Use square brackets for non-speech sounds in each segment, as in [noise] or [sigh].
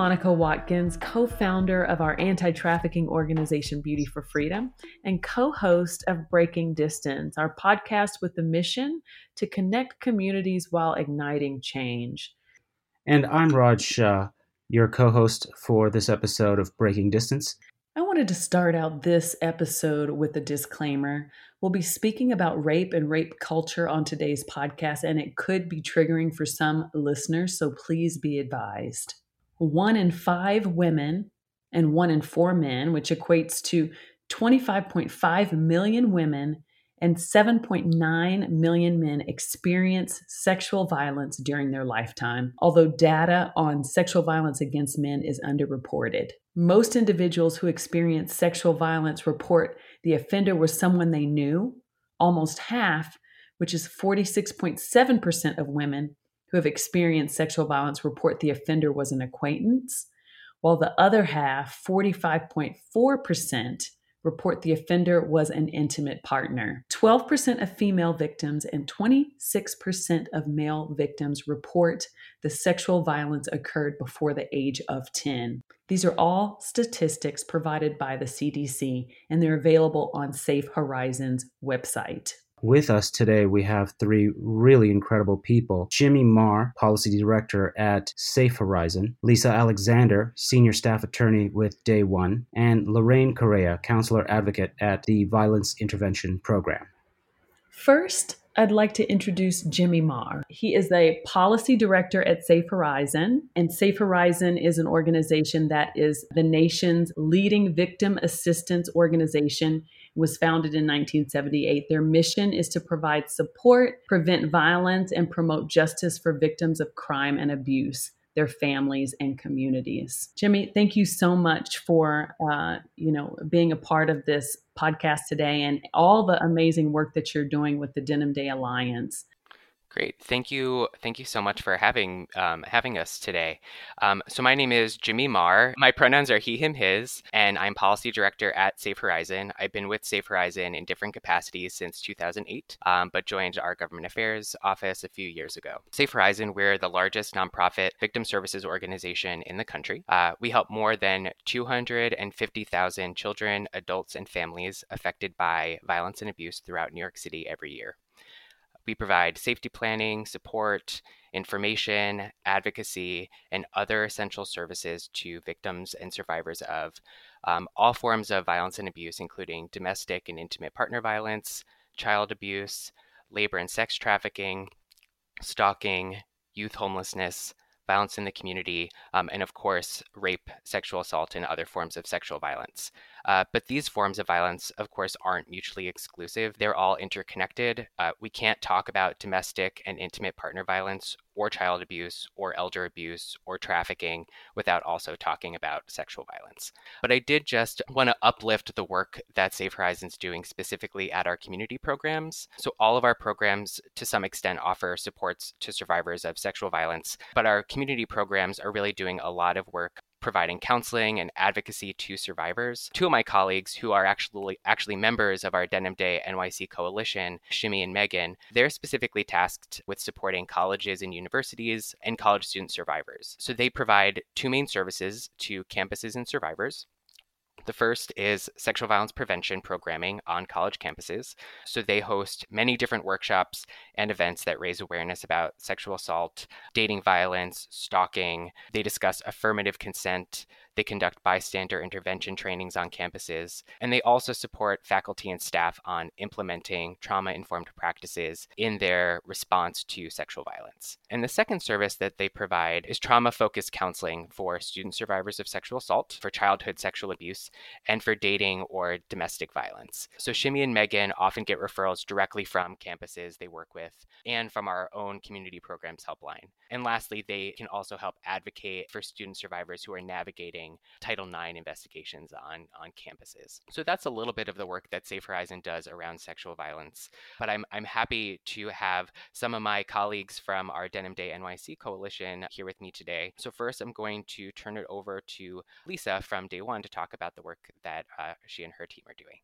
Monica Watkins, co founder of our anti trafficking organization Beauty for Freedom and co host of Breaking Distance, our podcast with the mission to connect communities while igniting change. And I'm Raj Shah, your co host for this episode of Breaking Distance. I wanted to start out this episode with a disclaimer. We'll be speaking about rape and rape culture on today's podcast, and it could be triggering for some listeners, so please be advised. One in five women and one in four men, which equates to 25.5 million women and 7.9 million men experience sexual violence during their lifetime, although data on sexual violence against men is underreported. Most individuals who experience sexual violence report the offender was someone they knew. Almost half, which is 46.7% of women who have experienced sexual violence, report the offender was an acquaintance, while the other half, 45.4%, report the offender was an intimate partner. 12% of female victims and 26% of male victims report the sexual violence occurred before the age of 10. These are all statistics provided by the CDC, and they're available on Safe Horizons website. With us today, we have three really incredible people Jimmy Meagher, Policy Director at Safe Horizon, Lisa Alexander, Senior Staff Attorney with Day One, and Lorraine Correa, Counselor Advocate at the Violence Intervention Program. First, I'd like to introduce Jimmy Meagher. He is a policy director at Safe Horizon, and Safe Horizon is an organization that is the nation's leading victim assistance organization was founded in 1978. Their mission is to provide support, prevent violence, and promote justice for victims of crime and abuse their families and communities. Jimmy, thank you so much for uh, you know being a part of this podcast today and all the amazing work that you're doing with the Denim Day Alliance. Great, thank you, thank you so much for having um, having us today. Um, so my name is Jimmy Meagher. My pronouns are he, him, his, and I'm policy director at Safe Horizon. I've been with Safe Horizon in different capacities since 2008, um, but joined our government affairs office a few years ago. Safe Horizon, we're the largest nonprofit victim services organization in the country. Uh, we help more than 250,000 children, adults, and families affected by violence and abuse throughout New York City every year. We provide safety planning, support, information, advocacy, and other essential services to victims and survivors of um, all forms of violence and abuse, including domestic and intimate partner violence, child abuse, labor and sex trafficking, stalking, youth homelessness, violence in the community, um, and of course, rape, sexual assault, and other forms of sexual violence. Uh, but these forms of violence, of course, aren't mutually exclusive. They're all interconnected. Uh, we can't talk about domestic and intimate partner violence or child abuse or elder abuse or trafficking without also talking about sexual violence. But I did just want to uplift the work that Safe Horizons doing specifically at our community programs. So all of our programs to some extent offer supports to survivors of sexual violence, but our community programs are really doing a lot of work providing counseling and advocacy to survivors. Two of my colleagues who are actually actually members of our Denim Day NYC coalition, Shimi and Megan, they're specifically tasked with supporting colleges and universities and college student survivors. So they provide two main services to campuses and survivors. The first is sexual violence prevention programming on college campuses. So they host many different workshops and events that raise awareness about sexual assault, dating violence, stalking. They discuss affirmative consent, they conduct bystander intervention trainings on campuses, and they also support faculty and staff on implementing trauma informed practices in their response to sexual violence. And the second service that they provide is trauma focused counseling for student survivors of sexual assault, for childhood sexual abuse, and for dating or domestic violence. So Shimi and Megan often get referrals directly from campuses they work with and from our own community programs helpline. And lastly, they can also help advocate for student survivors who are navigating Title IX investigations on, on campuses. So that's a little bit of the work that Safe Horizon does around sexual violence. But I'm, I'm happy to have some of my colleagues from our Denim Day NYC coalition here with me today. So first, I'm going to turn it over to Lisa from Day One to talk about the work that uh, she and her team are doing.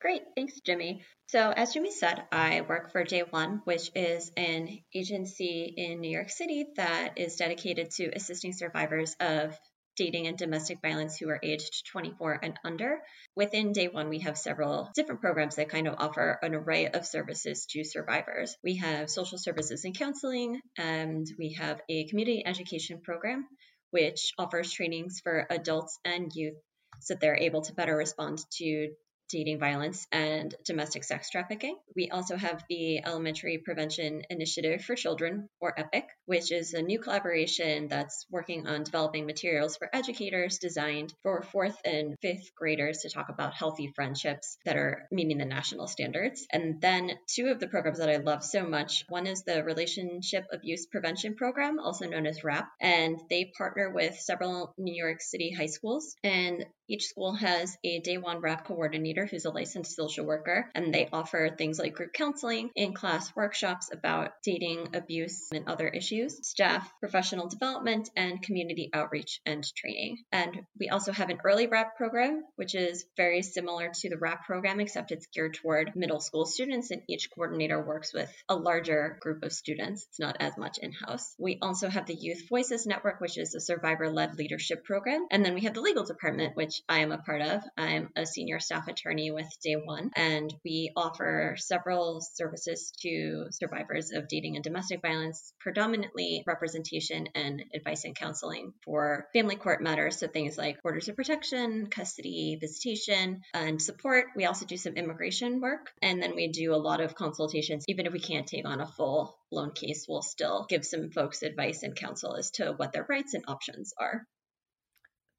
Great, thanks, Jimmy. So, as Jimmy said, I work for Day One, which is an agency in New York City that is dedicated to assisting survivors of dating and domestic violence who are aged 24 and under. Within day one, we have several different programs that kind of offer an array of services to survivors. We have social services and counseling, and we have a community education program, which offers trainings for adults and youth so they're able to better respond to dating violence and domestic sex trafficking. We also have the Elementary Prevention Initiative for Children, or EPIC, which is a new collaboration that's working on developing materials for educators designed for fourth and fifth graders to talk about healthy friendships that are meeting the national standards. And then two of the programs that I love so much one is the Relationship Abuse Prevention Program, also known as RAP, and they partner with several New York City high schools. And each school has a day one RAP coordinator who's a licensed social worker, and they offer things like group counseling, in class workshops about dating, abuse, and other issues, staff, professional development, and community outreach and training. And we also have an early RAP program, which is very similar to the RAP program, except it's geared toward middle school students, and each coordinator works with a larger group of students. It's not as much in house. We also have the Youth Voices Network, which is a survivor led leadership program. And then we have the legal department, which I am a part of. I'm a senior staff attorney with Day One, and we offer several services to survivors of dating and domestic violence, predominantly representation and advice and counseling for family court matters. So things like orders of protection, custody, visitation, and support. We also do some immigration work, and then we do a lot of consultations. Even if we can't take on a full blown case, we'll still give some folks advice and counsel as to what their rights and options are.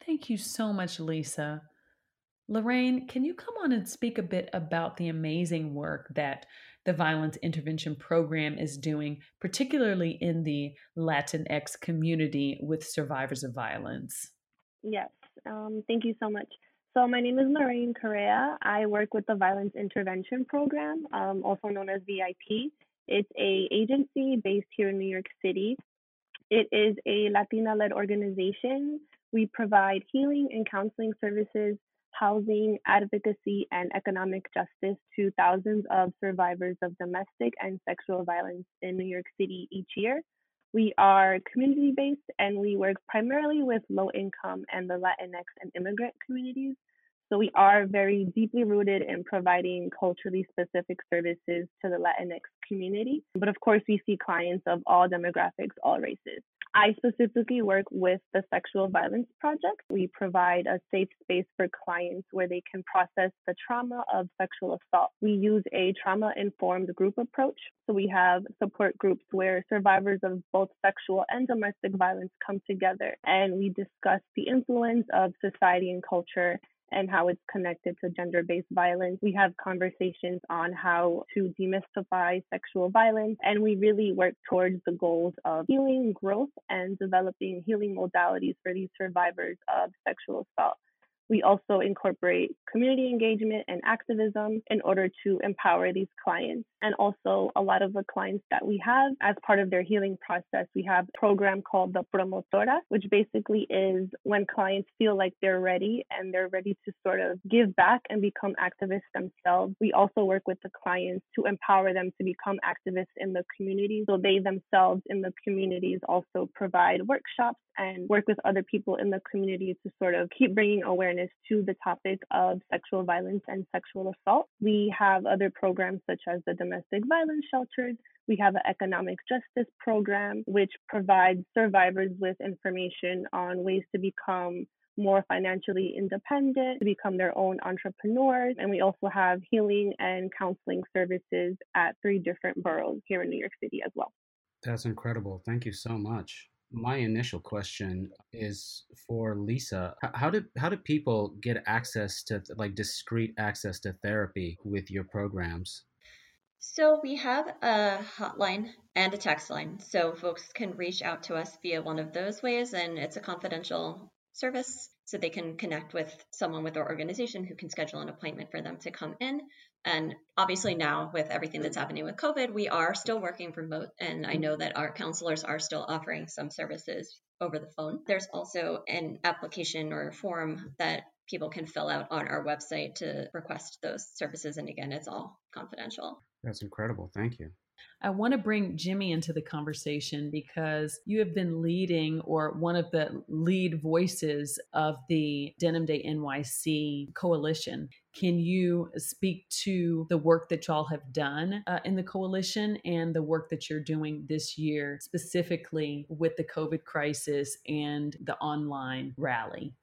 Thank you so much, Lisa. Lorraine, can you come on and speak a bit about the amazing work that the Violence Intervention Program is doing, particularly in the Latinx community with survivors of violence? Yes, um, thank you so much. So, my name is Lorraine Correa. I work with the Violence Intervention Program, um, also known as VIP. It's a agency based here in New York City. It is a Latina-led organization we provide healing and counseling services, housing, advocacy, and economic justice to thousands of survivors of domestic and sexual violence in New York City each year. We are community based and we work primarily with low income and the Latinx and immigrant communities. So we are very deeply rooted in providing culturally specific services to the Latinx community. But of course, we see clients of all demographics, all races. I specifically work with the Sexual Violence Project. We provide a safe space for clients where they can process the trauma of sexual assault. We use a trauma informed group approach. So we have support groups where survivors of both sexual and domestic violence come together and we discuss the influence of society and culture and how it's connected to gender based violence. We have conversations on how to demystify sexual violence, and we really work towards the goals of healing, growth, and developing healing modalities for these survivors of sexual assault. We also incorporate community engagement and activism in order to empower these clients. And also, a lot of the clients that we have as part of their healing process, we have a program called the Promotora, which basically is when clients feel like they're ready and they're ready to sort of give back and become activists themselves. We also work with the clients to empower them to become activists in the community. So they themselves in the communities also provide workshops and work with other people in the community to sort of keep bringing awareness to the topic of sexual violence and sexual assault. We have other programs such as the domestic violence shelters. We have an economic justice program, which provides survivors with information on ways to become more financially independent, to become their own entrepreneurs. And we also have healing and counseling services at three different boroughs here in New York City as well. That's incredible. Thank you so much my initial question is for Lisa. How did how do people get access to like discreet access to therapy with your programs? So we have a hotline and a text line, so folks can reach out to us via one of those ways, and it's a confidential service, so they can connect with someone with our organization who can schedule an appointment for them to come in. And obviously, now with everything that's happening with COVID, we are still working remote. And I know that our counselors are still offering some services over the phone. There's also an application or form that people can fill out on our website to request those services. And again, it's all confidential. That's incredible. Thank you. I want to bring Jimmy into the conversation because you have been leading or one of the lead voices of the Denim Day NYC coalition. Can you speak to the work that y'all have done uh, in the coalition and the work that you're doing this year, specifically with the COVID crisis and the online rally?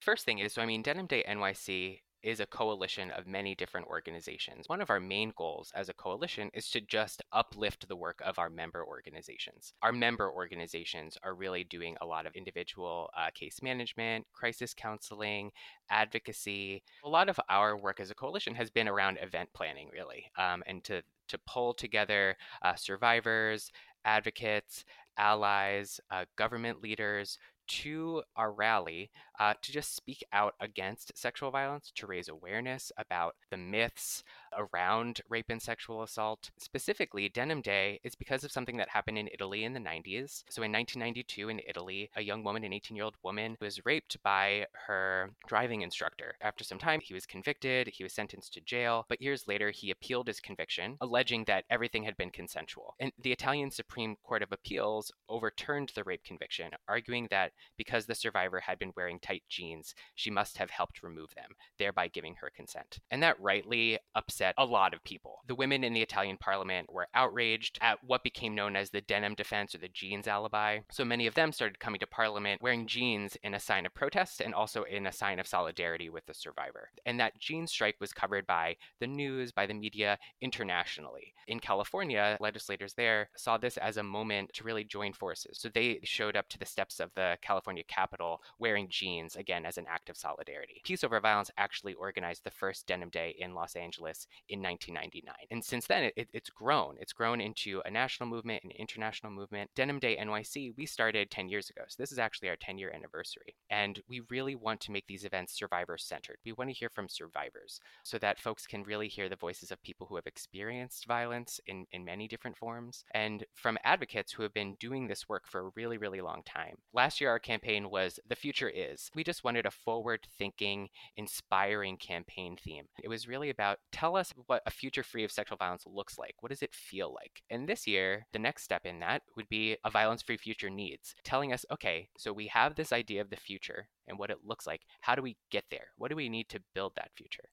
First thing is, so I mean, Denim Day NYC is a coalition of many different organizations. One of our main goals as a coalition is to just uplift the work of our member organizations. Our member organizations are really doing a lot of individual uh, case management, crisis counseling, advocacy. A lot of our work as a coalition has been around event planning, really, um, and to to pull together uh, survivors, advocates, allies, uh, government leaders to our rally uh, to just speak out against sexual violence, to raise awareness about the myths around rape and sexual assault. Specifically, Denim Day is because of something that happened in Italy in the 90s. So, in 1992, in Italy, a young woman, an 18 year old woman, was raped by her driving instructor. After some time, he was convicted, he was sentenced to jail, but years later, he appealed his conviction, alleging that everything had been consensual. And the Italian Supreme Court of Appeals overturned the rape conviction, arguing that because the survivor had been wearing tight jeans, she must have helped remove them, thereby giving her consent. And that rightly upset a lot of people. The women in the Italian parliament were outraged at what became known as the denim defense or the jeans alibi. So many of them started coming to parliament wearing jeans in a sign of protest and also in a sign of solidarity with the survivor. And that jean strike was covered by the news, by the media internationally. In California, legislators there saw this as a moment to really join forces. So they showed up to the steps of the California Capitol wearing jeans, again, as an act of solidarity. Peace Over Violence actually organized the first Denim Day in Los Angeles in 1999. And since then, it, it's grown. It's grown into a national movement, an international movement. Denim Day NYC, we started 10 years ago. So this is actually our 10 year anniversary. And we really want to make these events survivor centered. We want to hear from survivors so that folks can really hear the voices of people who have experienced violence in, in many different forms and from advocates who have been doing this work for a really, really long time. Last year, our campaign was The Future Is. We just wanted a forward thinking, inspiring campaign theme. It was really about tell us what a future free of sexual violence looks like. What does it feel like? And this year, the next step in that would be a violence free future needs, telling us, okay, so we have this idea of the future and what it looks like. How do we get there? What do we need to build that future?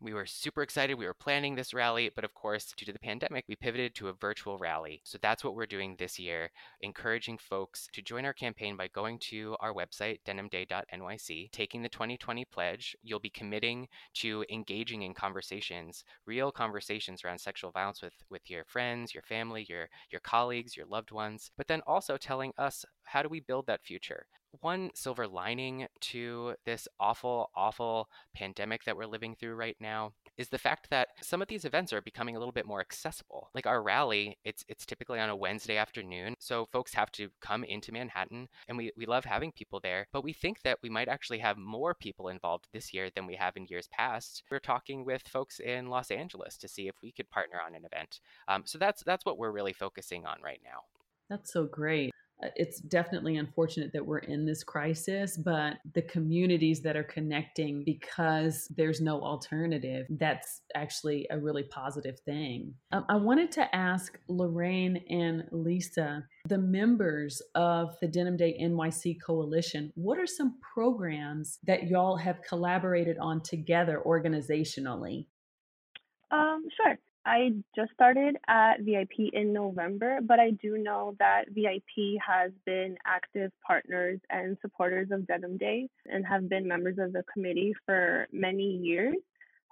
We were super excited. We were planning this rally, but of course, due to the pandemic, we pivoted to a virtual rally. So that's what we're doing this year, encouraging folks to join our campaign by going to our website, denimday.nyc, taking the 2020 pledge. You'll be committing to engaging in conversations, real conversations around sexual violence with, with your friends, your family, your, your colleagues, your loved ones, but then also telling us how do we build that future? one silver lining to this awful, awful pandemic that we're living through right now is the fact that some of these events are becoming a little bit more accessible. Like our rally, it's it's typically on a Wednesday afternoon, so folks have to come into Manhattan, and we, we love having people there. But we think that we might actually have more people involved this year than we have in years past. We're talking with folks in Los Angeles to see if we could partner on an event. Um, so that's that's what we're really focusing on right now. That's so great. Uh, it's definitely unfortunate that we're in this crisis, but the communities that are connecting because there's no alternative, that's actually a really positive thing. Um, I wanted to ask Lorraine and Lisa, the members of the Denim Day NYC Coalition, what are some programs that y'all have collaborated on together organizationally? Um, sure. I just started at VIP in November, but I do know that VIP has been active partners and supporters of Denim Day and have been members of the committee for many years.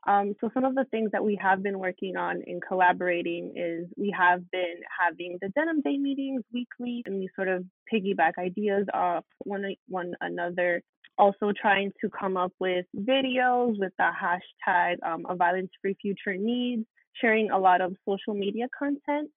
Um, so some of the things that we have been working on in collaborating is we have been having the Denim Day meetings weekly, and we sort of piggyback ideas off one one another. Also trying to come up with videos with the hashtag um, a violence free future needs sharing a lot of social media content.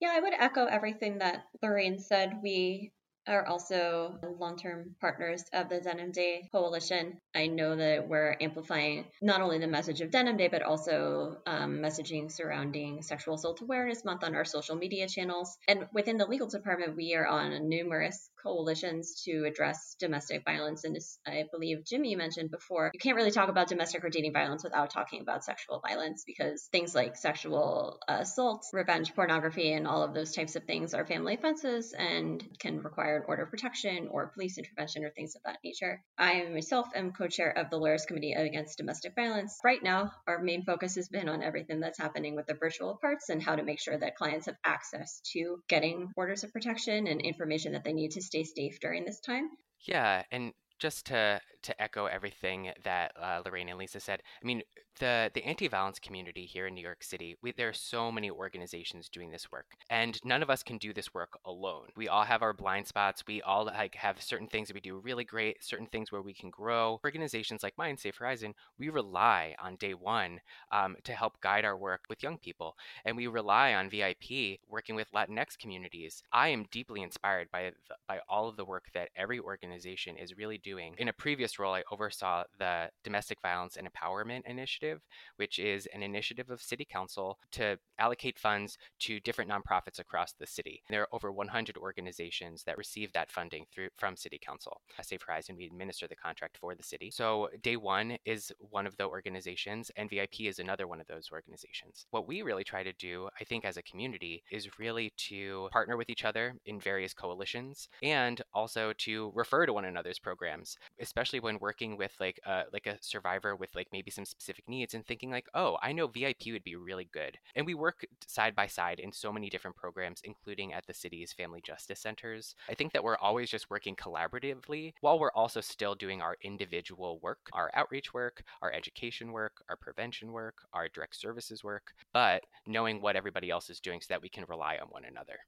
Yeah, I would echo everything that Lorraine said. We are also long term partners of the Denim Day Coalition. I know that we're amplifying not only the message of Denim Day, but also um, messaging surrounding Sexual Assault Awareness Month on our social media channels. And within the legal department, we are on numerous coalitions to address domestic violence. And as I believe Jimmy mentioned before, you can't really talk about domestic or dating violence without talking about sexual violence because things like sexual assault, revenge pornography, and all of those types of things are family offenses and can require an order of protection or police intervention or things of that nature. I myself am co chair of the Lawyers Committee Against Domestic Violence. Right now, our main focus has been on everything that's happening with the virtual parts and how to make sure that clients have access to getting orders of protection and information that they need to stay safe during this time. Yeah, and just to to echo everything that uh, Lorraine and Lisa said, I mean, the the anti-violence community here in New York City, we, there are so many organizations doing this work, and none of us can do this work alone. We all have our blind spots. We all like have certain things that we do really great, certain things where we can grow. Organizations like mine, Safe Horizon, we rely on Day One um, to help guide our work with young people, and we rely on VIP working with Latinx communities. I am deeply inspired by by all of the work that every organization is really doing. In a previous role, I oversaw the Domestic Violence and Empowerment Initiative, which is an initiative of City Council to allocate funds to different nonprofits across the city. There are over 100 organizations that receive that funding through from City Council. At Safe Horizon, we administer the contract for the city. So Day One is one of the organizations, and VIP is another one of those organizations. What we really try to do, I think, as a community, is really to partner with each other in various coalitions and also to refer to one another's programs, especially when working with like a, like a survivor with like maybe some specific needs and thinking like, oh, I know VIP would be really good. And we work side by side in so many different programs, including at the city's family justice centers. I think that we're always just working collaboratively while we're also still doing our individual work, our outreach work, our education work, our prevention work, our direct services work, but knowing what everybody else is doing so that we can rely on one another.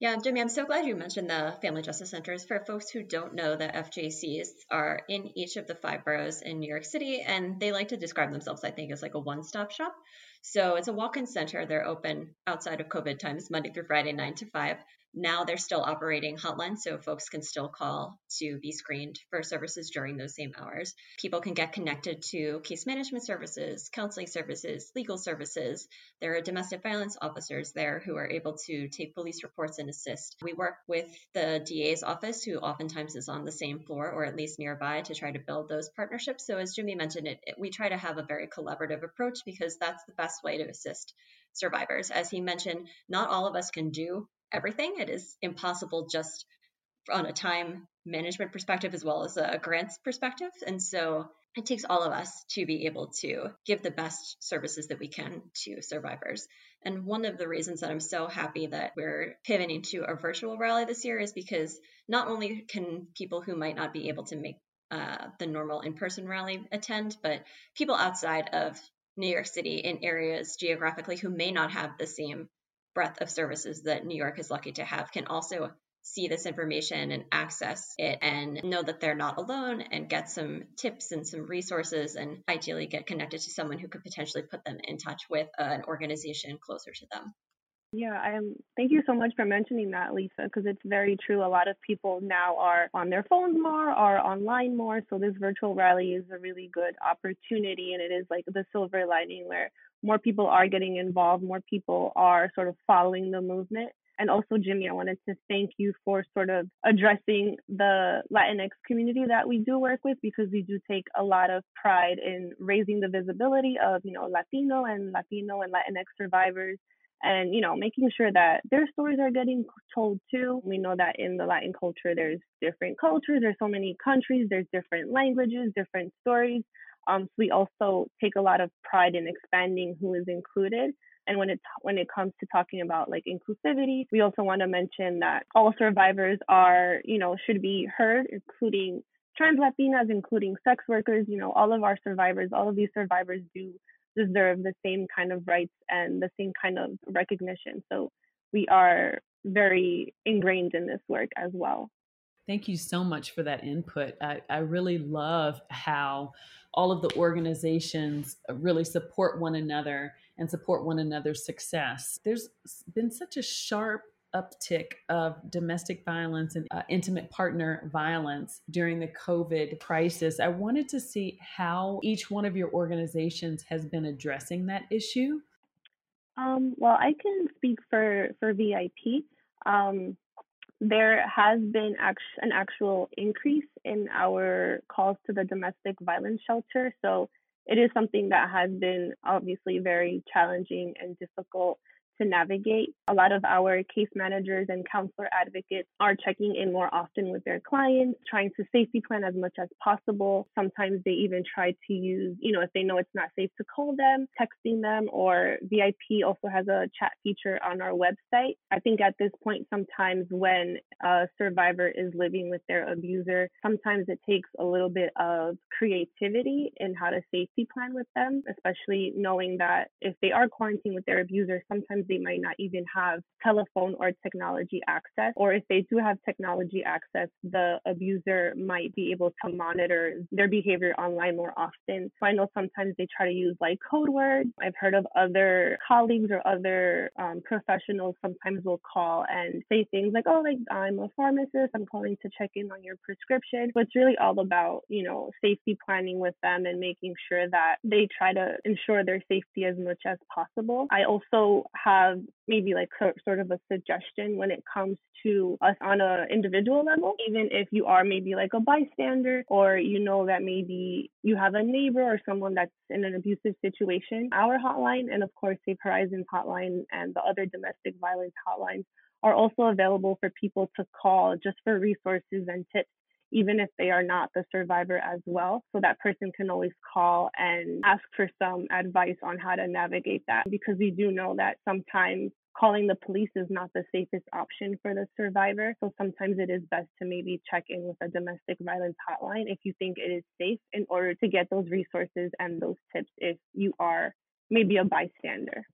Yeah, Jimmy, I'm so glad you mentioned the Family Justice Centers. For folks who don't know, the FJCs are in each of the five boroughs in New York City, and they like to describe themselves, I think, as like a one stop shop. So it's a walk in center. They're open outside of COVID times, Monday through Friday, 9 to 5. Now they're still operating hotlines, so folks can still call to be screened for services during those same hours. People can get connected to case management services, counseling services, legal services. There are domestic violence officers there who are able to take police reports and assist. We work with the DA's office, who oftentimes is on the same floor or at least nearby, to try to build those partnerships. So, as Jimmy mentioned, it, it we try to have a very collaborative approach because that's the best way to assist survivors. As he mentioned, not all of us can do everything. It is impossible just on a time management perspective as well as a grants perspective. And so it takes all of us to be able to give the best services that we can to survivors. And one of the reasons that I'm so happy that we're pivoting to a virtual rally this year is because not only can people who might not be able to make uh, the normal in person rally attend, but people outside of New York City in areas geographically who may not have the same breadth of services that New York is lucky to have can also see this information and access it and know that they're not alone and get some tips and some resources and ideally get connected to someone who could potentially put them in touch with an organization closer to them. Yeah, I am. Thank you so much for mentioning that, Lisa, because it's very true. A lot of people now are on their phones more, are online more. So this virtual rally is a really good opportunity, and it is like the silver lining where more people are getting involved, more people are sort of following the movement. And also, Jimmy, I wanted to thank you for sort of addressing the Latinx community that we do work with because we do take a lot of pride in raising the visibility of, you know, Latino and Latino and Latinx survivors and, you know, making sure that their stories are getting told too. We know that in the Latin culture, there's different cultures, there's so many countries, there's different languages, different stories. Um, so we also take a lot of pride in expanding who is included. And when it when it comes to talking about like inclusivity, we also want to mention that all survivors are, you know, should be heard, including trans Latinas, including sex workers. You know, all of our survivors, all of these survivors do deserve the same kind of rights and the same kind of recognition. So we are very ingrained in this work as well. Thank you so much for that input. I, I really love how all of the organizations really support one another and support one another's success. There's been such a sharp uptick of domestic violence and uh, intimate partner violence during the COVID crisis. I wanted to see how each one of your organizations has been addressing that issue. Um, well, I can speak for for VIP. Um, there has been an actual increase in our calls to the domestic violence shelter. So it is something that has been obviously very challenging and difficult to navigate. A lot of our case managers and counselor advocates are checking in more often with their clients, trying to safety plan as much as possible. Sometimes they even try to use, you know, if they know it's not safe to call them, texting them, or VIP also has a chat feature on our website. I think at this point, sometimes when a survivor is living with their abuser, sometimes it takes a little bit of creativity in how to safety plan with them, especially knowing that if they are quarantined with their abuser, sometimes they might not even have telephone or technology access. Or if they do have technology access, the abuser might be able to monitor their behavior online more often. So I know sometimes they try to use like code words. I've heard of other colleagues or other um, professionals sometimes will call and say things like, oh, like I'm a pharmacist, I'm calling to check in on your prescription. But it's really all about, you know, safety planning with them and making sure that they try to ensure their safety as much as possible. I also have have maybe like sort of a suggestion when it comes to us on an individual level, even if you are maybe like a bystander or you know that maybe you have a neighbor or someone that's in an abusive situation. Our hotline and of course Safe Horizons hotline and the other domestic violence hotlines are also available for people to call just for resources and tips even if they are not the survivor as well. So that person can always call and ask for some advice on how to navigate that because we do know that sometimes calling the police is not the safest option for the survivor. So sometimes it is best to maybe check in with a domestic violence hotline if you think it is safe in order to get those resources and those tips if you are maybe a bystander.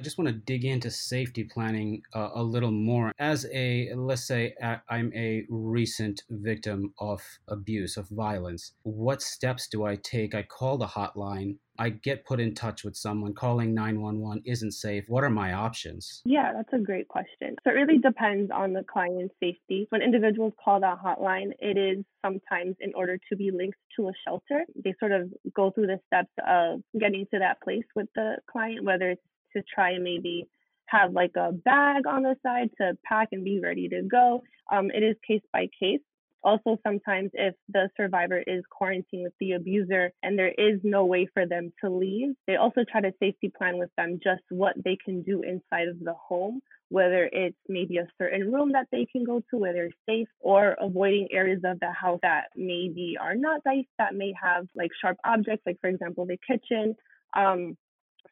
I just want to dig into safety planning uh, a little more. As a, let's say, I'm a recent victim of abuse, of violence, what steps do I take? I call the hotline. I get put in touch with someone. Calling 911 isn't safe. What are my options? Yeah, that's a great question. So it really depends on the client's safety. When individuals call that hotline, it is sometimes in order to be linked to a shelter. They sort of go through the steps of getting to that place with the client, whether it's to try and maybe have like a bag on the side to pack and be ready to go. Um, it is case by case. Also, sometimes if the survivor is quarantined with the abuser and there is no way for them to leave, they also try to safety plan with them just what they can do inside of the home, whether it's maybe a certain room that they can go to where they're safe or avoiding areas of the house that maybe are not safe, that may have like sharp objects, like for example, the kitchen. Um,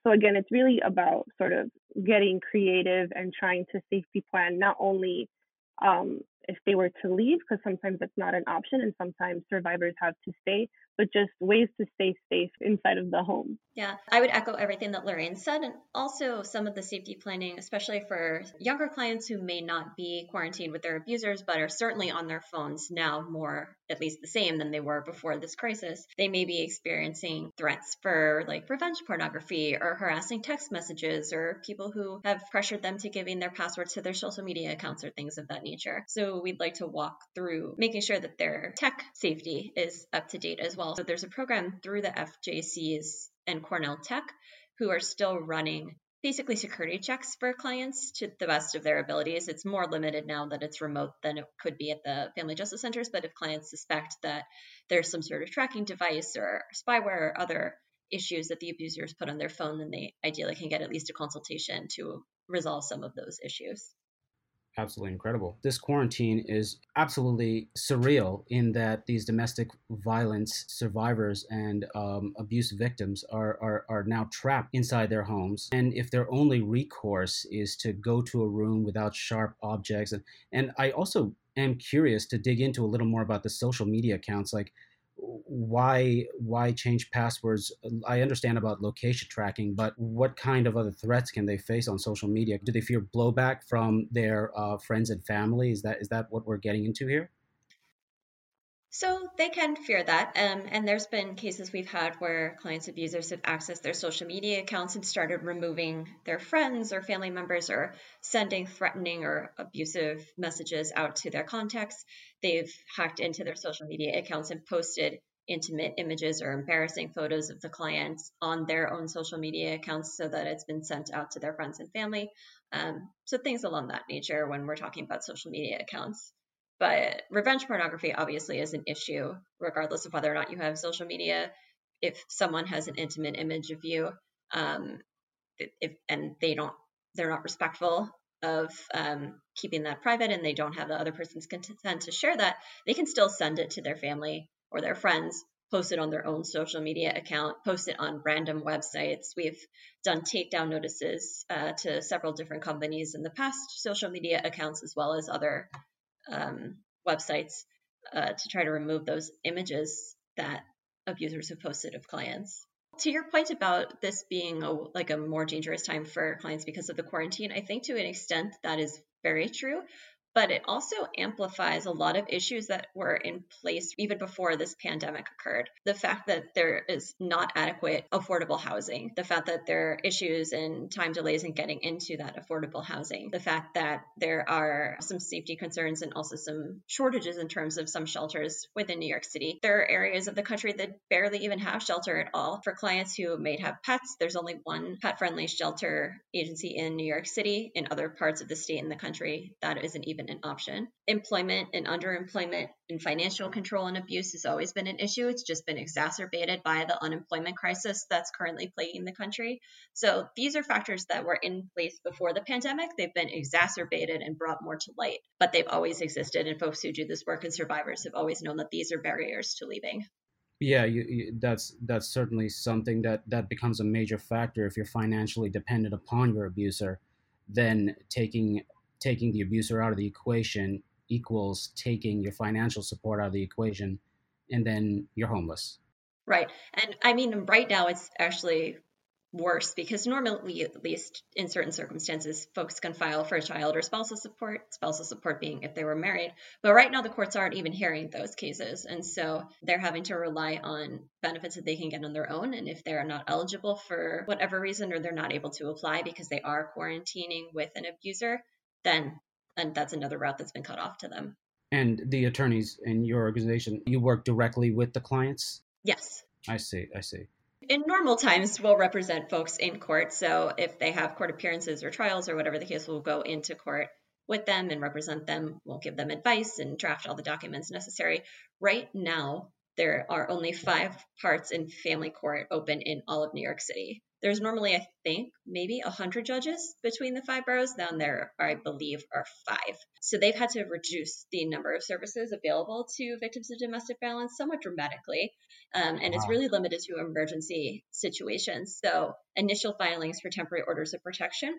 so again, it's really about sort of getting creative and trying to safety plan not only um, if they were to leave, because sometimes that's not an option, and sometimes survivors have to stay, but just ways to stay safe inside of the home. Yeah, I would echo everything that Lorraine said, and also some of the safety planning, especially for younger clients who may not be quarantined with their abusers, but are certainly on their phones now more, at least the same than they were before this crisis. They may be experiencing threats for like revenge pornography or harassing text messages or people who have pressured them to giving their passwords to their social media accounts or things of that nature. So we'd like to walk through making sure that their tech safety is up to date as well So there's a program through the FJCs and Cornell Tech who are still running basically security checks for clients to the best of their abilities. It's more limited now that it's remote than it could be at the family justice centers, but if clients suspect that there's some sort of tracking device or spyware or other issues that the abusers put on their phone, then they ideally can get at least a consultation to resolve some of those issues absolutely incredible. This quarantine is absolutely surreal in that these domestic violence survivors and um, abuse victims are, are, are now trapped inside their homes. And if their only recourse is to go to a room without sharp objects, and, and I also am curious to dig into a little more about the social media accounts. Like, why why change passwords? I understand about location tracking but what kind of other threats can they face on social media? Do they fear blowback from their uh, friends and family? Is that is that what we're getting into here so they can fear that. Um, and there's been cases we've had where clients' abusers have accessed their social media accounts and started removing their friends or family members or sending threatening or abusive messages out to their contacts. They've hacked into their social media accounts and posted intimate images or embarrassing photos of the clients on their own social media accounts so that it's been sent out to their friends and family. Um, so things along that nature when we're talking about social media accounts. But revenge pornography obviously is an issue, regardless of whether or not you have social media. If someone has an intimate image of you, um, if and they don't, they're not respectful of um, keeping that private, and they don't have the other person's consent to share that, they can still send it to their family or their friends, post it on their own social media account, post it on random websites. We've done takedown notices uh, to several different companies in the past, social media accounts as well as other um, websites uh, to try to remove those images that abusers have posted of clients. To your point about this being a, like a more dangerous time for clients because of the quarantine, I think to an extent that is very true but it also amplifies a lot of issues that were in place even before this pandemic occurred. The fact that there is not adequate affordable housing, the fact that there are issues and time delays in getting into that affordable housing, the fact that there are some safety concerns and also some shortages in terms of some shelters within New York City. There are areas of the country that barely even have shelter at all. For clients who may have pets, there's only one pet friendly shelter agency in New York City. In other parts of the state and the country, that isn't even an option. Employment and underemployment and financial control and abuse has always been an issue. It's just been exacerbated by the unemployment crisis that's currently plaguing the country. So these are factors that were in place before the pandemic. They've been exacerbated and brought more to light, but they've always existed. And folks who do this work and survivors have always known that these are barriers to leaving. Yeah, you, you, that's that's certainly something that that becomes a major factor if you're financially dependent upon your abuser. Then taking taking the abuser out of the equation equals taking your financial support out of the equation and then you're homeless. Right. And i mean right now it's actually worse because normally at least in certain circumstances folks can file for child or spousal support spousal support being if they were married. But right now the courts aren't even hearing those cases. And so they're having to rely on benefits that they can get on their own. And if they're not eligible for whatever reason or they're not able to apply because they are quarantining with an abuser then and that's another route that's been cut off to them. And the attorneys in your organization, you work directly with the clients? Yes. I see, I see. In normal times, we'll represent folks in court. So if they have court appearances or trials or whatever the case, we'll go into court with them and represent them. We'll give them advice and draft all the documents necessary. Right now, there are only five parts in family court open in all of New York City. There's normally, I think, maybe 100 judges between the five boroughs. Now there, I believe, are five. So they've had to reduce the number of services available to victims of domestic violence somewhat dramatically. Um, and wow. it's really limited to emergency situations. So initial filings for temporary orders of protection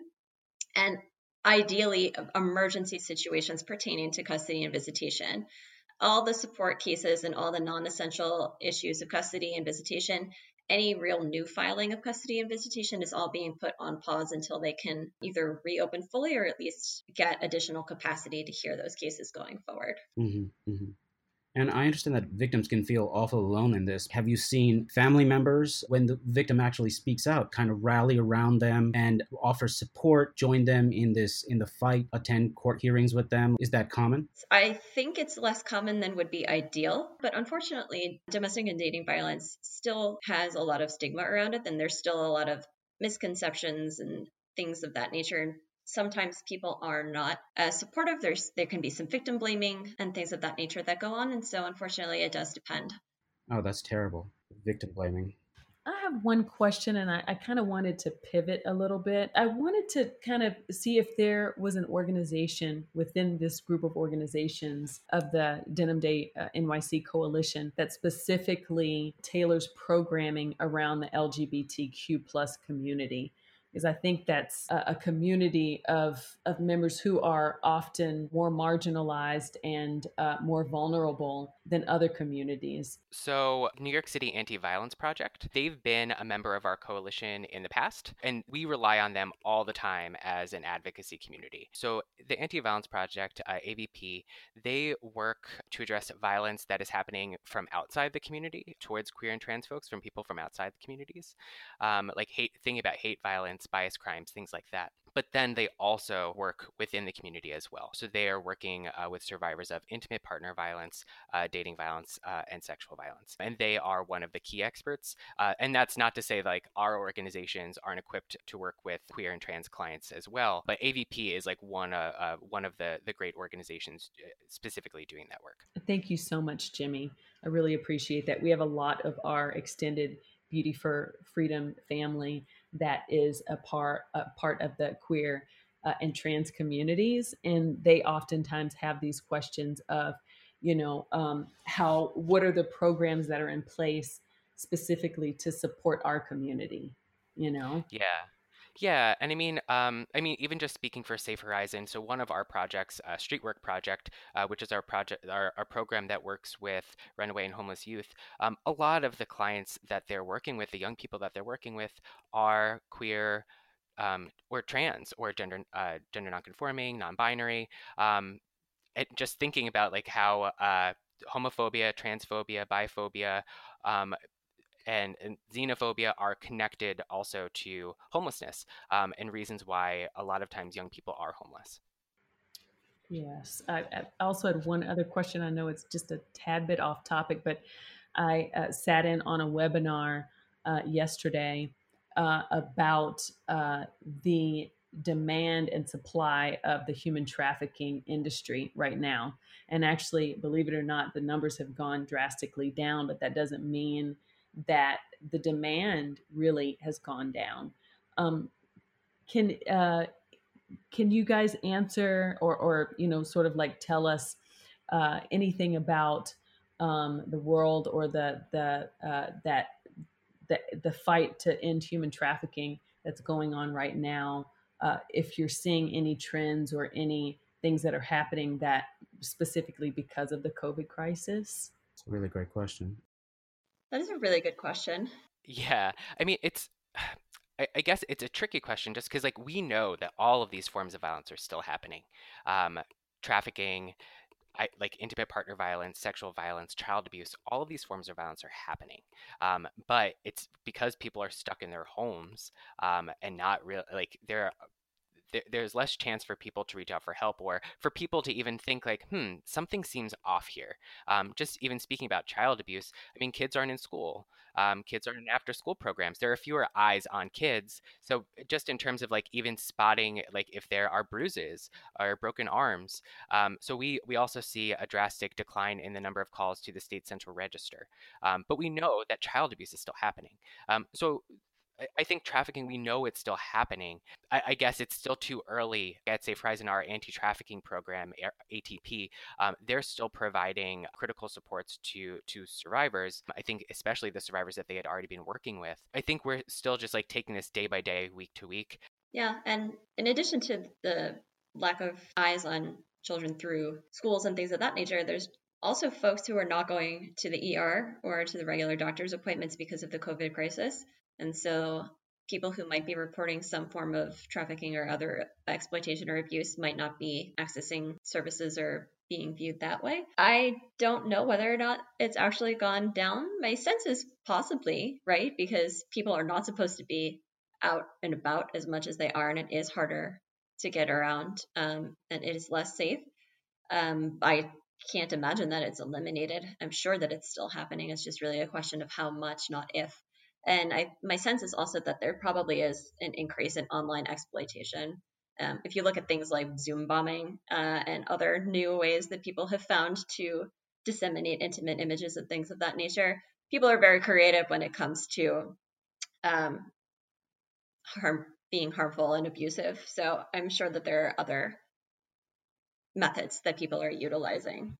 and ideally emergency situations pertaining to custody and visitation all the support cases and all the non essential issues of custody and visitation any real new filing of custody and visitation is all being put on pause until they can either reopen fully or at least get additional capacity to hear those cases going forward. Mm-hmm, mm-hmm. And I understand that victims can feel awful alone in this. Have you seen family members, when the victim actually speaks out, kind of rally around them and offer support, join them in this in the fight, attend court hearings with them? Is that common? I think it's less common than would be ideal, but unfortunately, domestic and dating violence still has a lot of stigma around it, and there's still a lot of misconceptions and things of that nature sometimes people are not as supportive. There's there can be some victim blaming and things of that nature that go on, and so unfortunately, it does depend. Oh, that's terrible. Victim blaming. I have one question, and I, I kind of wanted to pivot a little bit. I wanted to kind of see if there was an organization within this group of organizations of the Denim Day uh, NYC Coalition that specifically tailors programming around the LGBTQ plus community because I think that's a, community of, of members who are often more marginalized and uh, more vulnerable than other communities. So, New York City Anti Violence Project, they've been a member of our coalition in the past, and we rely on them all the time as an advocacy community. So, the Anti Violence Project, uh, AVP, they work to address violence that is happening from outside the community towards queer and trans folks, from people from outside the communities. Um, like hate, thinking about hate violence violence, bias crimes, things like that. But then they also work within the community as well. So they are working uh, with survivors of intimate partner violence, uh, dating violence, uh, and sexual violence. And they are one of the key experts. Uh, and that's not to say like our organizations aren't equipped to work with queer and trans clients as well. But AVP is like one, uh, uh, one of the, the great organizations specifically doing that work. Thank you so much, Jimmy. I really appreciate that. We have a lot of our extended Beauty for Freedom family that is a part a part of the queer uh, and trans communities, and they oftentimes have these questions of, you know, um, how what are the programs that are in place specifically to support our community, you know? Yeah. Yeah, and I mean, um, I mean, even just speaking for Safe Horizon, so one of our projects, uh, Streetwork Project, uh, which is our project, our, our program that works with runaway and homeless youth, um, a lot of the clients that they're working with, the young people that they're working with, are queer, um, or trans, or gender uh, gender nonconforming, non-binary. Um, and just thinking about like how uh, homophobia, transphobia, biphobia, um, and, xenophobia are connected also to homelessness um, and reasons why a lot of times young people are homeless. Yes. I, I, also had one other question. I know it's just a tad bit off topic, but I uh, sat in on a webinar uh, yesterday uh, about uh, the demand and supply of the human trafficking industry right now. And actually, believe it or not, the numbers have gone drastically down, but that doesn't mean that the demand really has gone down. Um, can uh, can you guys answer or or you know sort of like tell us uh, anything about um, the world or the the uh, that the the fight to end human trafficking that's going on right now? Uh, if you're seeing any trends or any things that are happening that specifically because of the COVID crisis? It's a really great question. That is a really good question. Yeah. I mean, it's. [sighs] I, I guess it's a tricky question just because, like, we know that all of these forms of violence are still happening. Um, trafficking, I, like intimate partner violence, sexual violence, child abuse, all of these forms of violence are happening. Um, but it's because people are stuck in their homes um, and not real like there's less chance for people to reach out for help or for people to even think like hmm something seems off here. Um, just even speaking about child abuse i mean kids aren't in school. Um, kids aren't in after school programs. There are fewer eyes on kids. So just in terms of like even spotting like if there are bruises or broken arms um, so we we also see a drastic decline in the number of calls to the state central register. Um, but we know that child abuse is still happening. Um, so I think trafficking, we know it's still happening. I, I, guess it's still too early. At Safe Horizon, our anti trafficking program, ATP, um, they're still providing critical supports to, to survivors. I think, especially the survivors that they had already been working with. I think we're still just like taking this day by day, week to week. Yeah. And in addition to the lack of eyes on children through schools and things of that nature, there's also folks who are not going to the ER or to the regular doctor's appointments because of the COVID crisis. And so people who might be reporting some form of trafficking or other exploitation or abuse might not be accessing services or being viewed that way. I don't know whether or not it's actually gone down. My sense is possibly, right? Because people are not supposed to be out and about as much as they are, and it is harder to get around um, and it is less safe. Um, I can't imagine that it's eliminated. I'm sure that it's still happening. It's just really a question of how much, not if. And I, my sense is also that there probably is an increase in online exploitation. Um, if you look at things like Zoom bombing uh, and other new ways that people have found to disseminate intimate images and things of that nature, people are very creative when it comes to um, harm being harmful and abusive. So I'm sure that there are other methods that people are utilizing.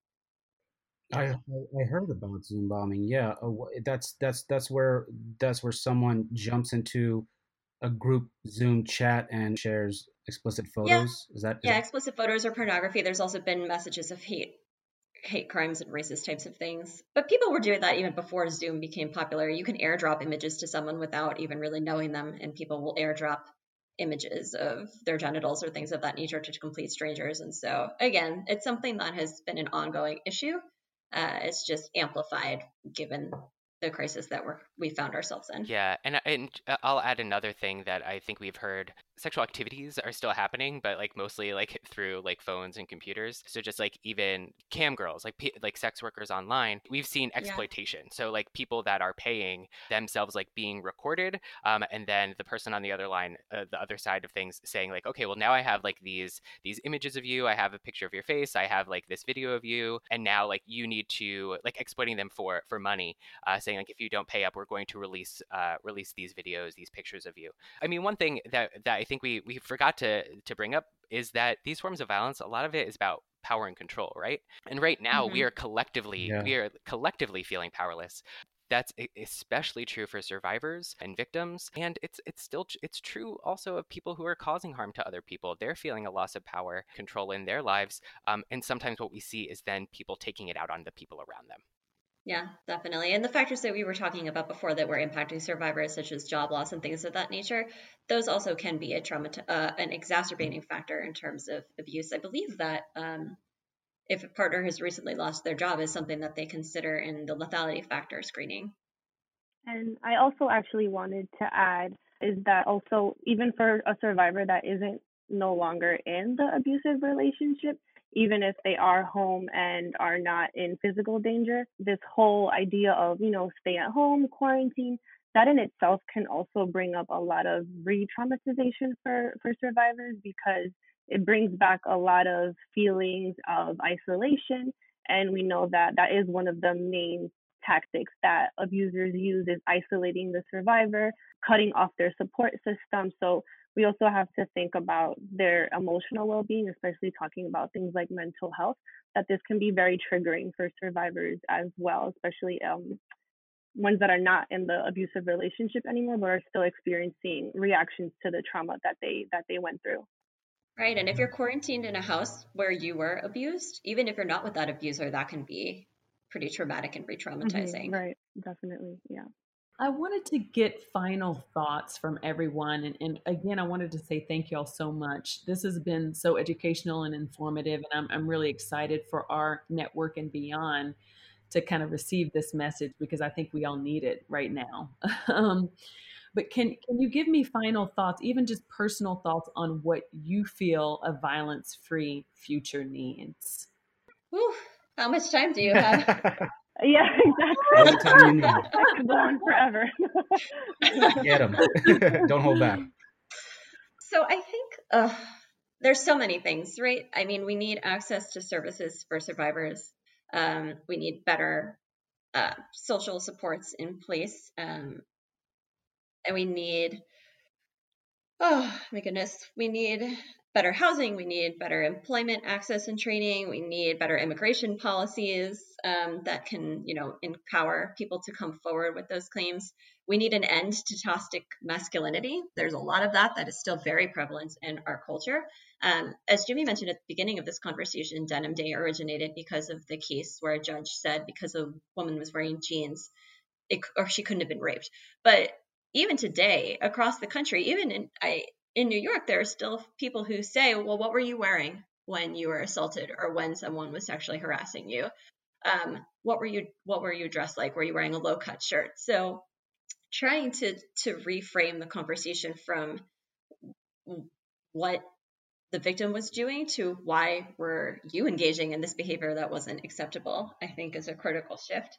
I I heard about Zoom bombing. Yeah, uh, that's that's that's where that's where someone jumps into a group Zoom chat and shares explicit photos. Yeah. Is that is yeah? That... Explicit photos or pornography. There's also been messages of hate, hate crimes and racist types of things. But people were doing that even before Zoom became popular. You can airdrop images to someone without even really knowing them, and people will airdrop images of their genitals or things of that nature to complete strangers. And so, again, it's something that has been an ongoing issue. Uh, it's just amplified given the crisis that we're we found ourselves in. Yeah, and and uh, I'll add another thing that I think we've heard: sexual activities are still happening, but like mostly like [laughs] through like phones and computers. So just like even cam girls, like like sex workers online, we've seen exploitation. Yeah. So like people that are paying themselves like being recorded, um, and then the person on the other line, uh, the other side of things, saying like, okay, well now I have like these these images of you, I have a picture of your face, I have like this video of you, and now like you need to like exploiting them for for money, uh, saying like if you don't pay up, we're going to release uh, release these videos, these pictures of you. I mean, one thing that that I think we we forgot to to bring up is that these forms of violence, a lot of it is about power and control, right? And right now mm-hmm. we are collectively yeah. we are collectively feeling powerless. That's especially true for survivors and victims, and it's it's still it's true also of people who are causing harm to other people. They're feeling a loss of power, control in their lives, um, and sometimes what we see is then people taking it out on the people around them. Yeah, definitely. And the factors that we were talking about before that were impacting survivors, such as job loss and things of that nature, those also can be a trauma, uh, an exacerbating factor in terms of abuse. I believe that um, if a partner has recently lost their job, is something that they consider in the lethality factor screening. And I also actually wanted to add is that also even for a survivor that isn't no longer in the abusive relationship, even if they are home and are not in physical danger. This whole idea of, you know, stay at home, quarantine, that in itself can also bring up a lot of re traumatization for, for survivors because it brings back a lot of feelings of isolation. And we know that that is one of the main tactics that abusers use is isolating the survivor, cutting off their support system. So we also have to think about their emotional well being, especially talking about things like mental health, that this can be very triggering for survivors as well, especially um, ones that are not in the abusive relationship anymore, but are still experiencing reactions to the trauma that they that they went through. Right. And if you're quarantined in a house where you were abused, even if you're not with that abuser, that can be pretty traumatic and re traumatizing. Mm-hmm, right. Definitely. Yeah. I wanted to get final thoughts from everyone. And, and, again, I wanted to say thank you all so much. This has been so educational and informative. And I'm, I'm really excited for our network and beyond to kind of receive this message because I think we all need it right now. [laughs] um, but can, can you give me final thoughts, even just personal thoughts on what you feel a violence free future needs? Whew, how much time do you have? [laughs] Yeah, exactly. All the time you need. I could go on forever. [laughs] Get them. [laughs] Don't hold back. So I think uh, there's so many things, right? I mean, we need access to services for survivors. Um, we need better uh, social supports in place, um, and we need. Oh my goodness, we need better housing, we need better employment access and training, we need better immigration policies um, that can, you know, empower people to come forward with those claims. We need an end to toxic masculinity. There's a lot of that that is still very prevalent in our culture. Um, as Jimmy mentioned at the beginning of this conversation, Denim Day originated because of the case where a judge said because a woman was wearing jeans, it, or she couldn't have been raped. But even today, across the country, even in I in New York, there are still people who say, well, what were you wearing when you were assaulted or when someone was sexually harassing you? Um, what were you what were you dressed like? Were you wearing a low cut shirt? So trying to to reframe the conversation from what the victim was doing to why were you engaging in this behavior that wasn't acceptable, I think is a critical shift.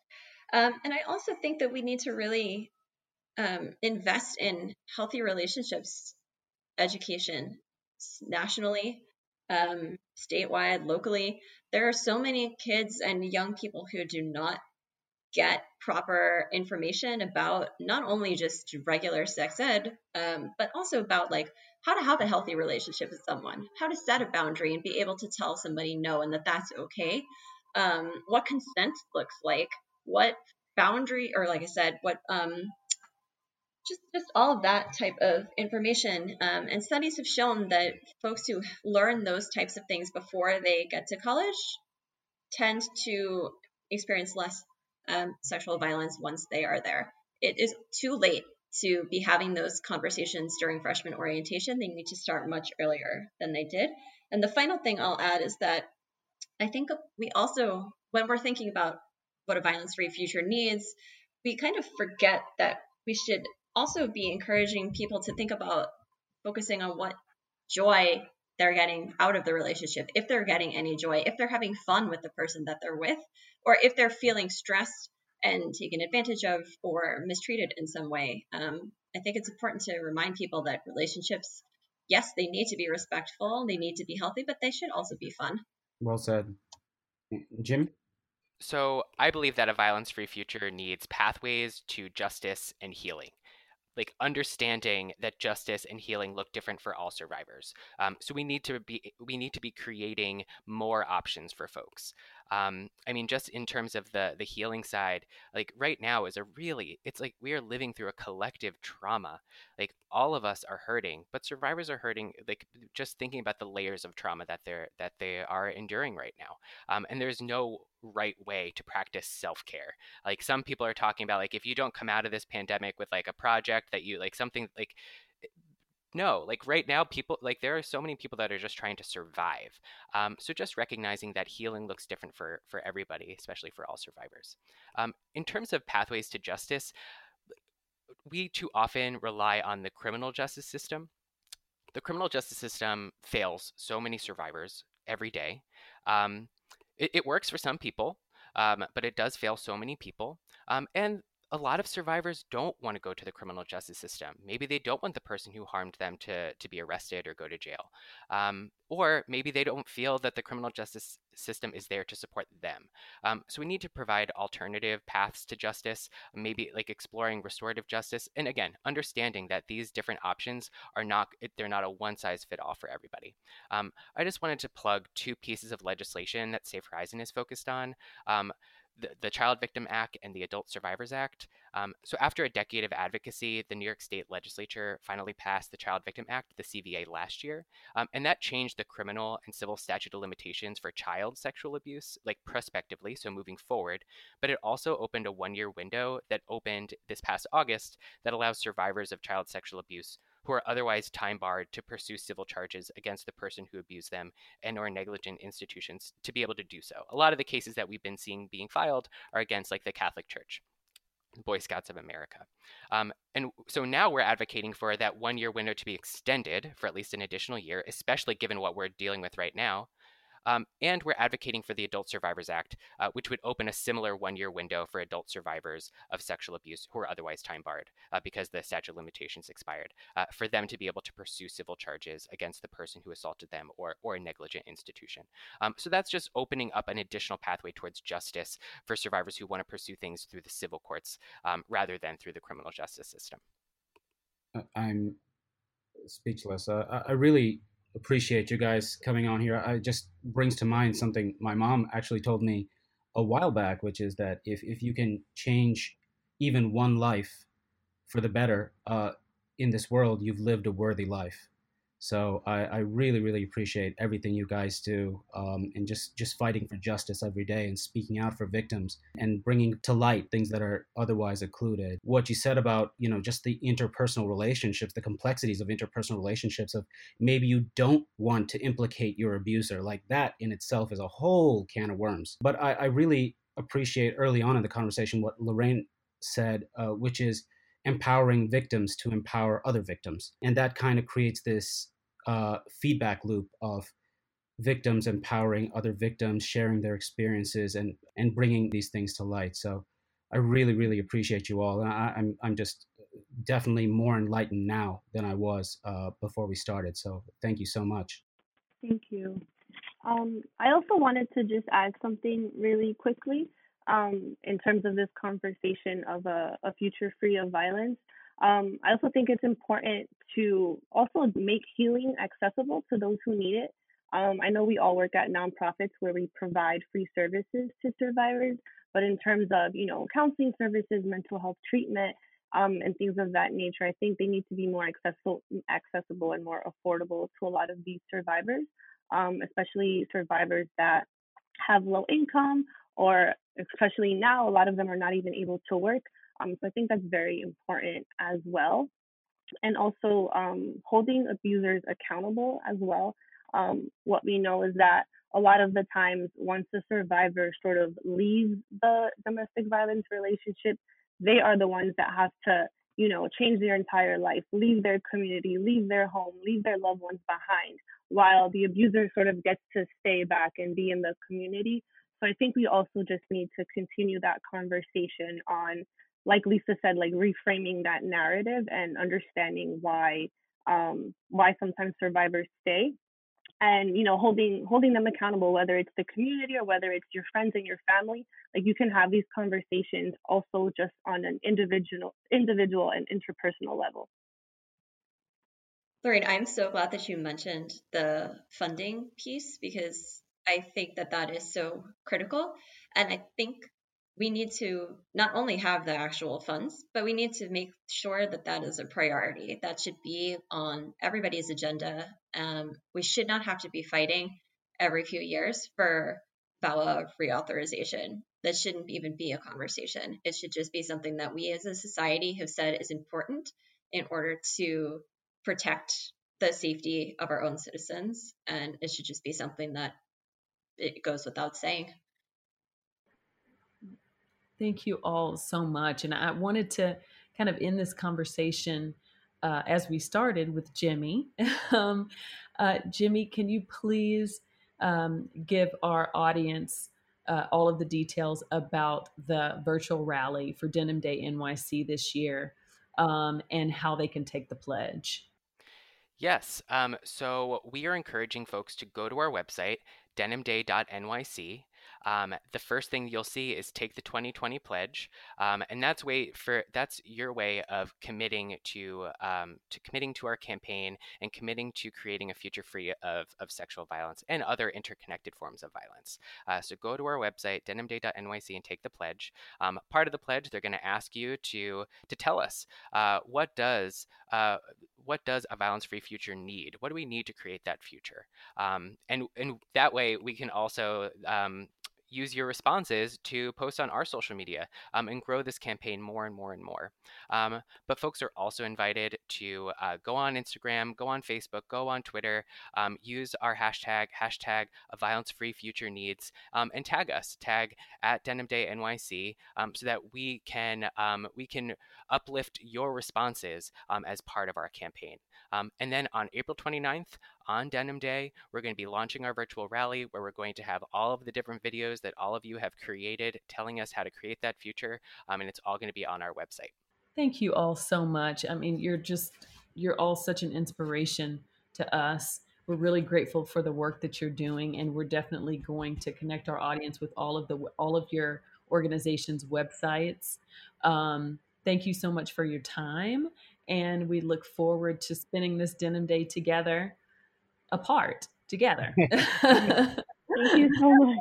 Um, and I also think that we need to really um, invest in healthy relationships education nationally, um, statewide, locally. There are so many kids and young people who do not get proper information about not only just regular sex ed, um, but also about like how to have a healthy relationship with someone, how to set a boundary and be able to tell somebody no and that that's okay, um, what consent looks like, what boundary, or like I said, what um, just just all of that type of information. Um, and studies have shown that folks who learn those types of things before they get to college tend to experience less um, sexual violence once they are there. It is too late to be having those conversations during freshman orientation. They need to start much earlier than they did. And the final thing I'll add is that I think we also, when we're thinking about what a violence free future needs, we kind of forget that we should also be encouraging people to think about focusing on what joy they're getting out of the relationship, if they're getting any joy, if they're having fun with the person that they're with, or if they're feeling stressed and taken advantage of or mistreated in some way. Um, I think it's important to remind people that relationships, yes, they need to be respectful, they need to be healthy, but they should also be fun. Well said. Jim? So, I believe that a violence free future needs pathways to justice and healing like understanding that justice and healing look different for all survivors. Um, so we need to be we need to be creating more options for folks. Um, I mean, just in terms of the the healing side, like right now is a really it's like we are living through a collective trauma. Like all of us are hurting, but survivors are hurting. Like just thinking about the layers of trauma that they're that they are enduring right now. Um, and there's no right way to practice self-care like some people are talking about like if you don't come out of this pandemic with like a project that you like something like no like right now people like there are so many people that are just trying to survive um, so just recognizing that healing looks different for for everybody especially for all survivors. Um, in terms of pathways to justice we too often rely on the criminal justice system. The criminal justice system fails so many survivors every day. Um, it, it, works for some people um, but it does fail so many people. Um, and a lot of survivors don't want to go to the criminal justice system. Maybe they don't want the person who harmed them to, to be arrested or go to jail. Um, or maybe they don't feel that the criminal justice system is there to support them. Um, so we need to provide alternative paths to justice, maybe like exploring restorative justice. And again, understanding that these different options are not, they're not a one size fit all for everybody. Um, I just wanted to plug two pieces of legislation that Safe Horizon is focused on. The, the Child Victim Act and the Adult Survivors Act. Um, so, after a decade of advocacy, the New York State legislature finally passed the Child Victim Act, the CVA, last year. Um, and that changed the criminal and civil statute of limitations for child sexual abuse, like prospectively, so moving forward. But it also opened a one year window that opened this past August that allows survivors of child sexual abuse who are otherwise time barred to pursue civil charges against the person who abused them and or negligent institutions to be able to do so. A lot of the cases that we've been seeing being filed are against like the Catholic Church. Boy Scouts of America. Um, and so now we're advocating for that one year window to be extended for at least an additional year, especially given what we're dealing with right now, um, and we're advocating for the Adult Survivors Act, uh, which would open a similar one year window for adult survivors of sexual abuse who are otherwise time barred uh, because the statute of limitations expired, uh, for them to be able to pursue civil charges against the person who assaulted them or, or a negligent institution. Um, so that's just opening up an additional pathway towards justice for survivors who want to pursue things through the civil courts um, rather than through the criminal justice system. I'm speechless. I really appreciate you guys coming on here. I just brings to mind something my mom actually told me a while back, which is that if, if you can change even one life for the better uh, in this world, you've lived a worthy life. So I, I really, really appreciate everything you guys do, um, and just just fighting for justice every day and speaking out for victims and bringing to light things that are otherwise occluded. What you said about you know just the interpersonal relationships, the complexities of interpersonal relationships, of maybe you don't want to implicate your abuser, like that in itself is a whole can of worms. But I, I really appreciate early on in the conversation what Lorraine said, uh, which is empowering victims to empower other victims. And that kind of creates this uh, feedback loop of victims empowering other victims, sharing their experiences, and and bringing these things to light. So I really, really appreciate you all. And I, am I'm, I'm just definitely more enlightened now than I was uh, before we started. So thank you so much. Thank you. Um, I also wanted to just add something really quickly um, in terms of this conversation of a, a future free of violence. Um, I also think it's important to also make healing accessible to those who need it. Um, I know we all work at nonprofits where we provide free services to survivors, but in terms of you know counseling services, mental health treatment, um, and things of that nature, I think they need to be more accessible, accessible and more affordable to a lot of these survivors, um, especially survivors that have low income or especially now, a lot of them are not even able to work. Um, so I think that's very important as well. And also um, holding abusers accountable as well. Um, what we know is that a lot of the times, once the survivor sort of leaves the domestic violence relationship, they are the ones that have to, you know, change their entire life, leave their community, leave their home, leave their loved ones behind, while the abuser sort of gets to stay back and be in the community. So I think we also just need to continue that conversation on, like Lisa said, like reframing that narrative and understanding why um, why sometimes survivors stay and you know holding holding them accountable whether it's the community or whether it's your friends and your family like you can have these conversations also just on an individual individual and interpersonal level Lorraine, I'm so glad that you mentioned the funding piece because I think that that is so critical. And I think we need to not only have the actual funds, but we need to make sure that that is a priority. That should be on everybody's agenda. Um, we should not have to be fighting every few years for VAWA reauthorization. That shouldn't even be a conversation. It should just be something that we as a society have said is important in order to protect the safety of our own citizens. And it should just be something that it goes without saying. Thank you all so much. And I wanted to kind of end this conversation uh, as we started with Jimmy. [laughs] um, uh, Jimmy, can you please um, give our audience uh, all of the details about the virtual rally for Denim Day NYC this year um, and how they can take the pledge? Yes. Um, so we are encouraging folks to go to our website, denimday.nyc, um, the first thing you'll see is take the 2020 pledge, um, and that's way for that's your way of committing to um, to committing to our campaign and committing to creating a future free of, of sexual violence and other interconnected forms of violence. Uh, so go to our website denimday.nyc and take the pledge. Um, part of the pledge, they're going to ask you to to tell us uh, what does uh, what does a violence-free future need? What do we need to create that future? Um, and and that way we can also um, use your responses to post on our social media um, and grow this campaign more and more and more. Um, but folks are also invited to uh, go on Instagram, go on Facebook, go on Twitter, um, use our hashtag, hashtag violence free future needs, um, and tag us, tag at Denim Day NYC, um, so that we can, um, we can uplift your responses as part of our campaign. and then on April 29th, on Denim Day, we're going to be launching our virtual rally where we're going to have all of the different videos that all of you have created telling us how to create that future. Um, and it's all going to be on our website. Thank you all so much. I mean, you're just, you're all such an inspiration to us. We're really grateful for the work that you're doing, and we're definitely going to connect our audience with all of the all of your organization's websites. Um, thank you so much for your time, and we look forward to spending this denim day together apart together. [laughs] Thank you so much.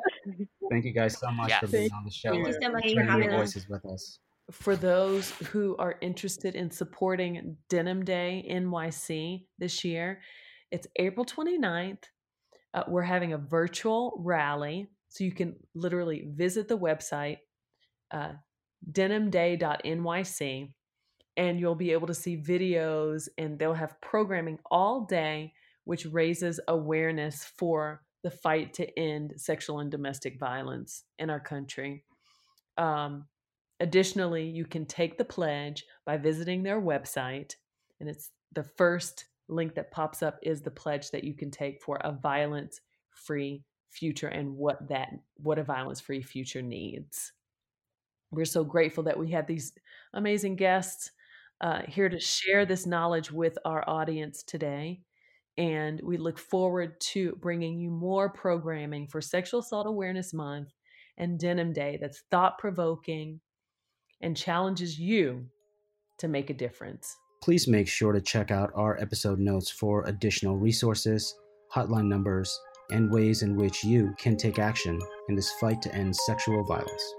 Thank you guys so much yes. for being on the show. Thank you so much for having your voices with us. For those who are interested in supporting Denim Day NYC this year, it's April 29th. Uh, we're having a virtual rally. So you can literally visit the website, uh, denimday.nyc, and you'll be able to see videos and they'll have programming all day which raises awareness for the fight to end sexual and domestic violence in our country. Um, additionally, you can take the pledge by visiting their website, and it's the first link that pops up is the pledge that you can take for a violence free future and what that what a violence free future needs. We're so grateful that we had these amazing guests uh, here to share this knowledge with our audience today. And we look forward to bringing you more programming for Sexual Assault Awareness Month and Denim Day that's thought provoking and challenges you to make a difference. Please make sure to check out our episode notes for additional resources, hotline numbers, and ways in which you can take action in this fight to end sexual violence.